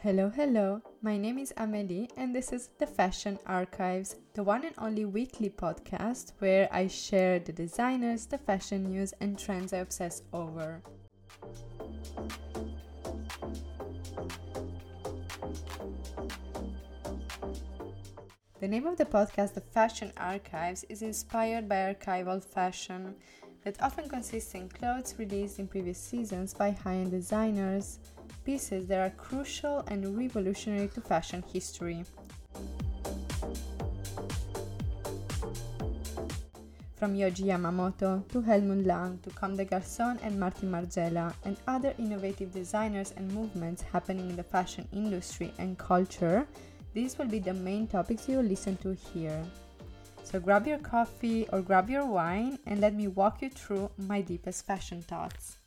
Hello, hello. My name is Amelie, and this is the Fashion Archives, the one and only weekly podcast where I share the designers, the fashion news, and trends I obsess over. The name of the podcast, The Fashion Archives, is inspired by archival fashion that often consists in clothes released in previous seasons by high end designers, pieces that are crucial and revolutionary to fashion history. From Yohji Yamamoto to Helmut Lang to Comme des Garçons and Martin Margiela and other innovative designers and movements happening in the fashion industry and culture, these will be the main topics you'll listen to here. So grab your coffee or grab your wine and let me walk you through my deepest fashion thoughts.